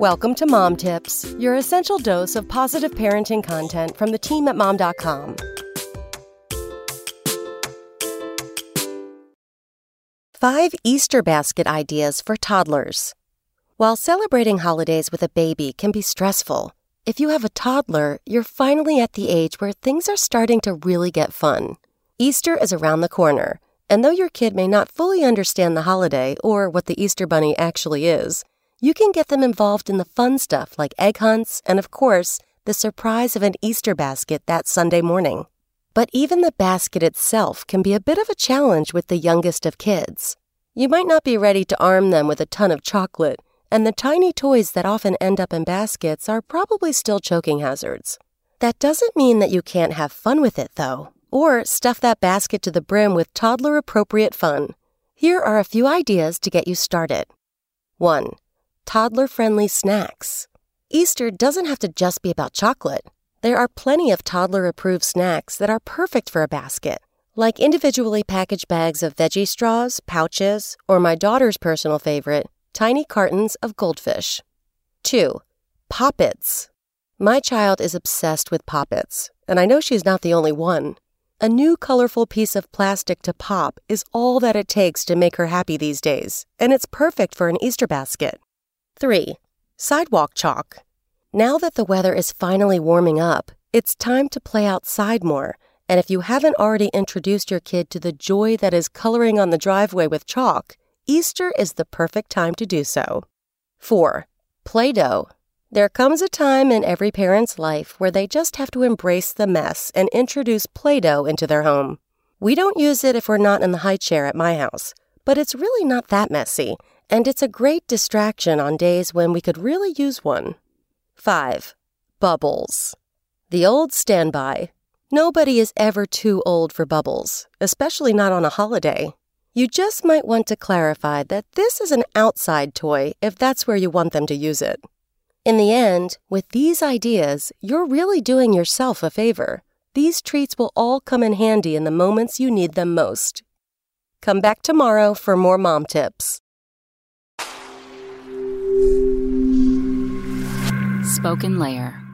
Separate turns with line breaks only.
Welcome to Mom Tips, your essential dose of positive parenting content from the team at mom.com. Five Easter basket ideas for toddlers. While celebrating holidays with a baby can be stressful, if you have a toddler, you're finally at the age where things are starting to really get fun. Easter is around the corner, and though your kid may not fully understand the holiday or what the Easter Bunny actually is, you can get them involved in the fun stuff like egg hunts and, of course, the surprise of an Easter basket that Sunday morning. But even the basket itself can be a bit of a challenge with the youngest of kids. You might not be ready to arm them with a ton of chocolate, and the tiny toys that often end up in baskets are probably still choking hazards. That doesn't mean that you can't have fun with it, though, or stuff that basket to the brim with toddler appropriate fun. Here are a few ideas to get you started. 1 toddler friendly snacks. Easter doesn't have to just be about chocolate. There are plenty of toddler approved snacks that are perfect for a basket, like individually packaged bags of veggie straws, pouches, or my daughter's personal favorite, tiny cartons of goldfish. 2. Poppets. My child is obsessed with poppets, and I know she's not the only one. A new colorful piece of plastic to pop is all that it takes to make her happy these days, and it's perfect for an Easter basket. 3. Sidewalk chalk. Now that the weather is finally warming up, it's time to play outside more. And if you haven't already introduced your kid to the joy that is coloring on the driveway with chalk, Easter is the perfect time to do so. 4. Play Doh. There comes a time in every parent's life where they just have to embrace the mess and introduce Play Doh into their home. We don't use it if we're not in the high chair at my house, but it's really not that messy, and it's a great distraction on days when we could really use one. 5. Bubbles. The old standby. Nobody is ever too old for bubbles, especially not on a holiday. You just might want to clarify that this is an outside toy if that's where you want them to use it. In the end, with these ideas, you're really doing yourself a favor. These treats will all come in handy in the moments you need them most. Come back tomorrow for more mom tips.
SpokenLayer.